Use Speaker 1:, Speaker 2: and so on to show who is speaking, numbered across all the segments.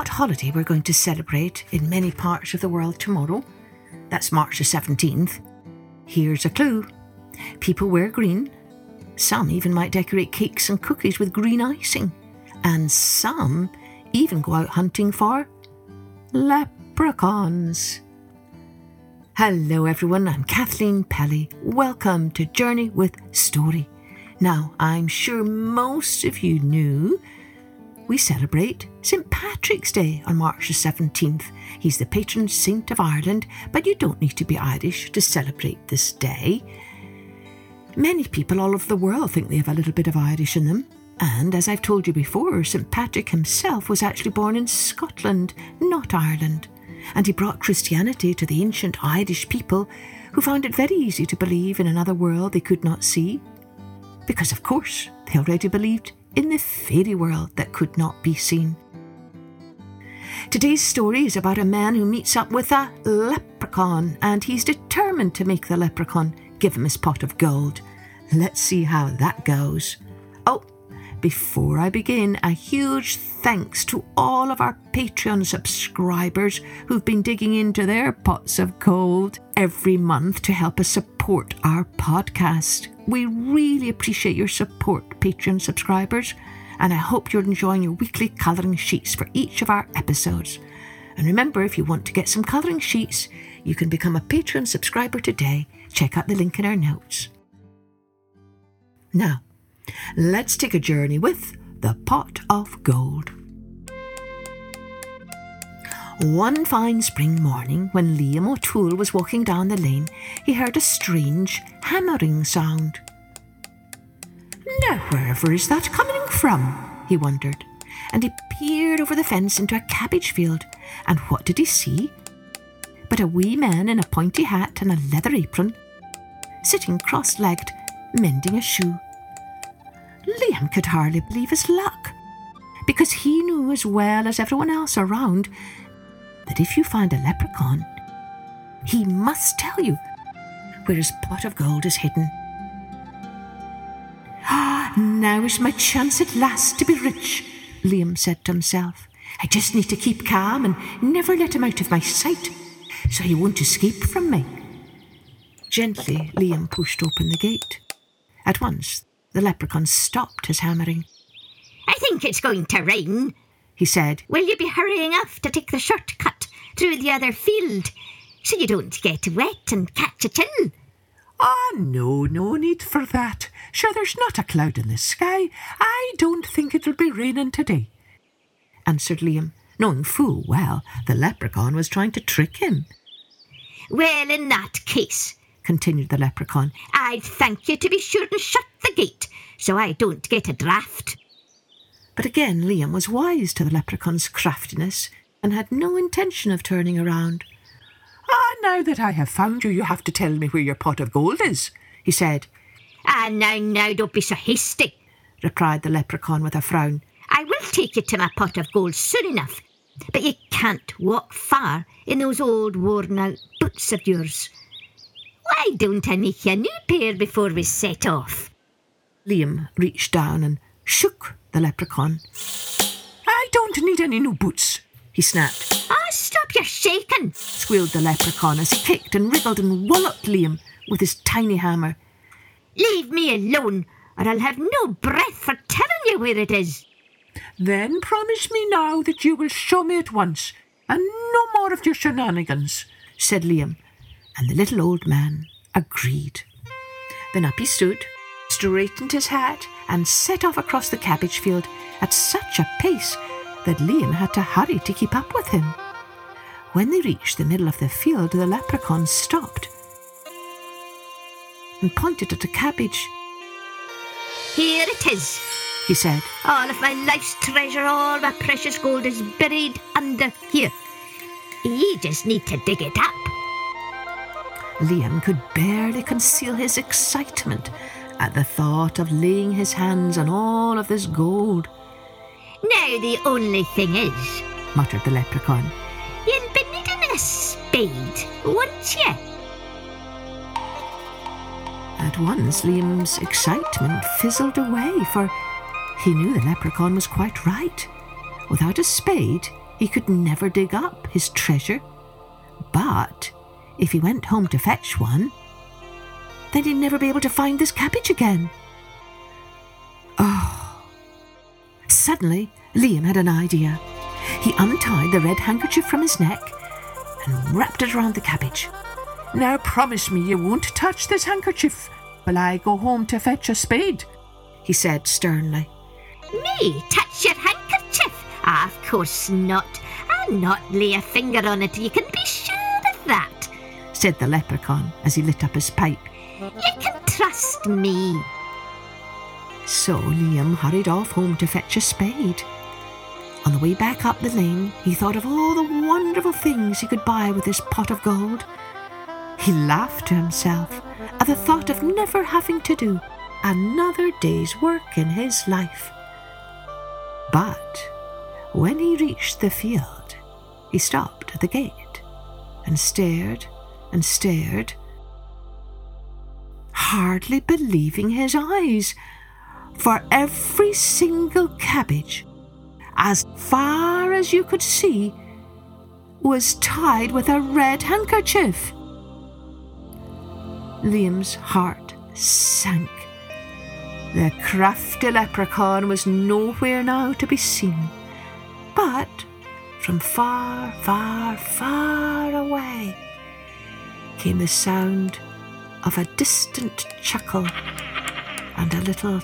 Speaker 1: what holiday we're going to celebrate in many parts of the world tomorrow? That's March the 17th. Here's a clue people wear green. Some even might decorate cakes and cookies with green icing. And some even go out hunting for leprechauns. Hello, everyone. I'm Kathleen Pelley. Welcome to Journey with Story. Now, I'm sure most of you knew we celebrate St. Patrick's Day on March the 17th. He's the patron saint of Ireland, but you don't need to be Irish to celebrate this day. Many people all over the world think they have a little bit of Irish in them. And as I've told you before, St. Patrick himself was actually born in Scotland, not Ireland. And he brought Christianity to the ancient Irish people who found it very easy to believe in another world they could not see. Because, of course, they already believed in the fairy world that could not be seen. Today's story is about a man who meets up with a leprechaun and he's determined to make the leprechaun give him his pot of gold. Let's see how that goes. Oh, before I begin, a huge thanks to all of our Patreon subscribers who've been digging into their pots of gold every month to help us support our podcast. We really appreciate your support, Patreon subscribers, and I hope you're enjoying your weekly colouring sheets for each of our episodes. And remember, if you want to get some colouring sheets, you can become a Patreon subscriber today. Check out the link in our notes. Now, let's take a journey with the pot of gold. One fine spring morning, when Liam O'Toole was walking down the lane, he heard a strange hammering sound. Now, wherever is that coming from? he wondered, and he peered over the fence into a cabbage field, and what did he see? But a wee man in a pointy hat and a leather apron, sitting cross legged, mending a shoe. Liam could hardly believe his luck, because he knew as well as everyone else around that if you find a leprechaun, he must tell you where his pot of gold is hidden. Now is my chance at last to be rich, Liam said to himself. I just need to keep calm and never let him out of my sight, so he won't escape from me. Gently, Liam pushed open the gate. At once, the leprechaun stopped his hammering.
Speaker 2: I think it's going to rain,
Speaker 1: he said.
Speaker 2: Will you be hurrying off to take the shortcut through the other field so you don't get wet and catch a chill?
Speaker 3: Ah, no, no need for that. Sure, there's not a cloud in the sky. I don't think it'll be raining today, answered Liam, knowing full well the leprechaun was trying to trick him.
Speaker 2: Well, in that case,
Speaker 1: continued the leprechaun,
Speaker 2: I'd thank you to be sure and shut the gate so I don't get a draught.
Speaker 1: But again, Liam was wise to the leprechaun's craftiness and had no intention of turning around.
Speaker 3: Ah, now that I have found you, you have to tell me where your pot of gold is, he said.
Speaker 2: Ah, now, now, don't be so hasty,
Speaker 1: replied the leprechaun with a frown.
Speaker 2: I will take you to my pot of gold soon enough, but you can't walk far in those old worn out boots of yours. Why don't I make you a new pair before we set off?
Speaker 1: Liam reached down and shook the leprechaun.
Speaker 3: I don't need any new boots, he snapped.
Speaker 2: Ah, stop your shaking,
Speaker 1: squealed the leprechaun as he kicked and wriggled and walloped Liam with his tiny hammer.
Speaker 2: Leave me alone, or I'll have no breath for telling you where it is.
Speaker 3: Then promise me now that you will show me at once, and no more of your shenanigans, said Liam,
Speaker 1: and the little old man agreed. Then up he stood, straightened his hat, and set off across the cabbage field at such a pace that Liam had to hurry to keep up with him. When they reached the middle of the field, the leprechaun stopped and pointed at a cabbage.
Speaker 2: Here it is,
Speaker 1: he said.
Speaker 2: All of my life's treasure, all my precious gold is buried under here. You just need to dig it up.
Speaker 1: Liam could barely conceal his excitement at the thought of laying his hands on all of this gold.
Speaker 2: Now the only thing is,
Speaker 1: muttered the leprechaun,
Speaker 2: you'll be needing a spade, won't you?
Speaker 1: At once Liam's excitement fizzled away, for he knew the leprechaun was quite right. Without a spade, he could never dig up his treasure. But if he went home to fetch one, then he'd never be able to find this cabbage again. Oh. Suddenly, Liam had an idea. He untied the red handkerchief from his neck and wrapped it around the cabbage. Now promise me you won't touch this handkerchief while I go home to fetch a spade, he said sternly.
Speaker 2: Me touch your handkerchief? Ah, of course not. I'll not lay a finger on it, you can be sure of that,
Speaker 1: said the leprechaun as he lit up his pipe.
Speaker 2: You can trust me.
Speaker 1: So Liam hurried off home to fetch a spade. On the way back up the lane, he thought of all the wonderful things he could buy with his pot of gold. He laughed to himself at the thought of never having to do another day's work in his life. But when he reached the field, he stopped at the gate and stared and stared, hardly believing his eyes, for every single cabbage, as far as you could see, was tied with a red handkerchief. Liam's heart sank. The crafty leprechaun was nowhere now to be seen, but from far, far, far away came the sound of a distant chuckle and a little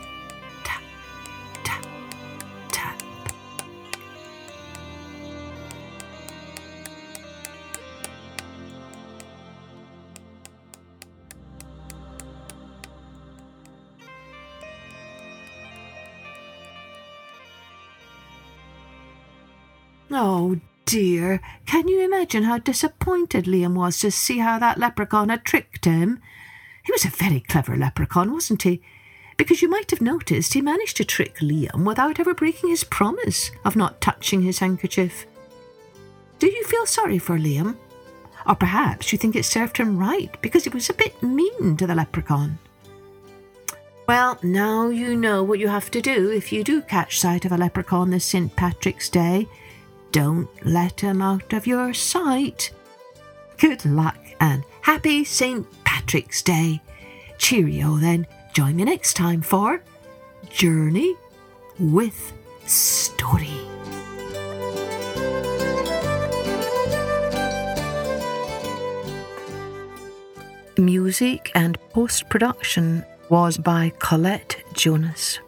Speaker 1: Oh dear, can you imagine how disappointed Liam was to see how that leprechaun had tricked him? He was a very clever leprechaun, wasn't he? Because you might have noticed he managed to trick Liam without ever breaking his promise of not touching his handkerchief. Do you feel sorry for Liam? Or perhaps you think it served him right because he was a bit mean to the leprechaun? Well, now you know what you have to do if you do catch sight of a leprechaun this St. Patrick's Day. Don't let him out of your sight. Good luck and happy St. Patrick's Day. Cheerio then. Join me next time for Journey with Story. Music and post production was by Colette Jonas.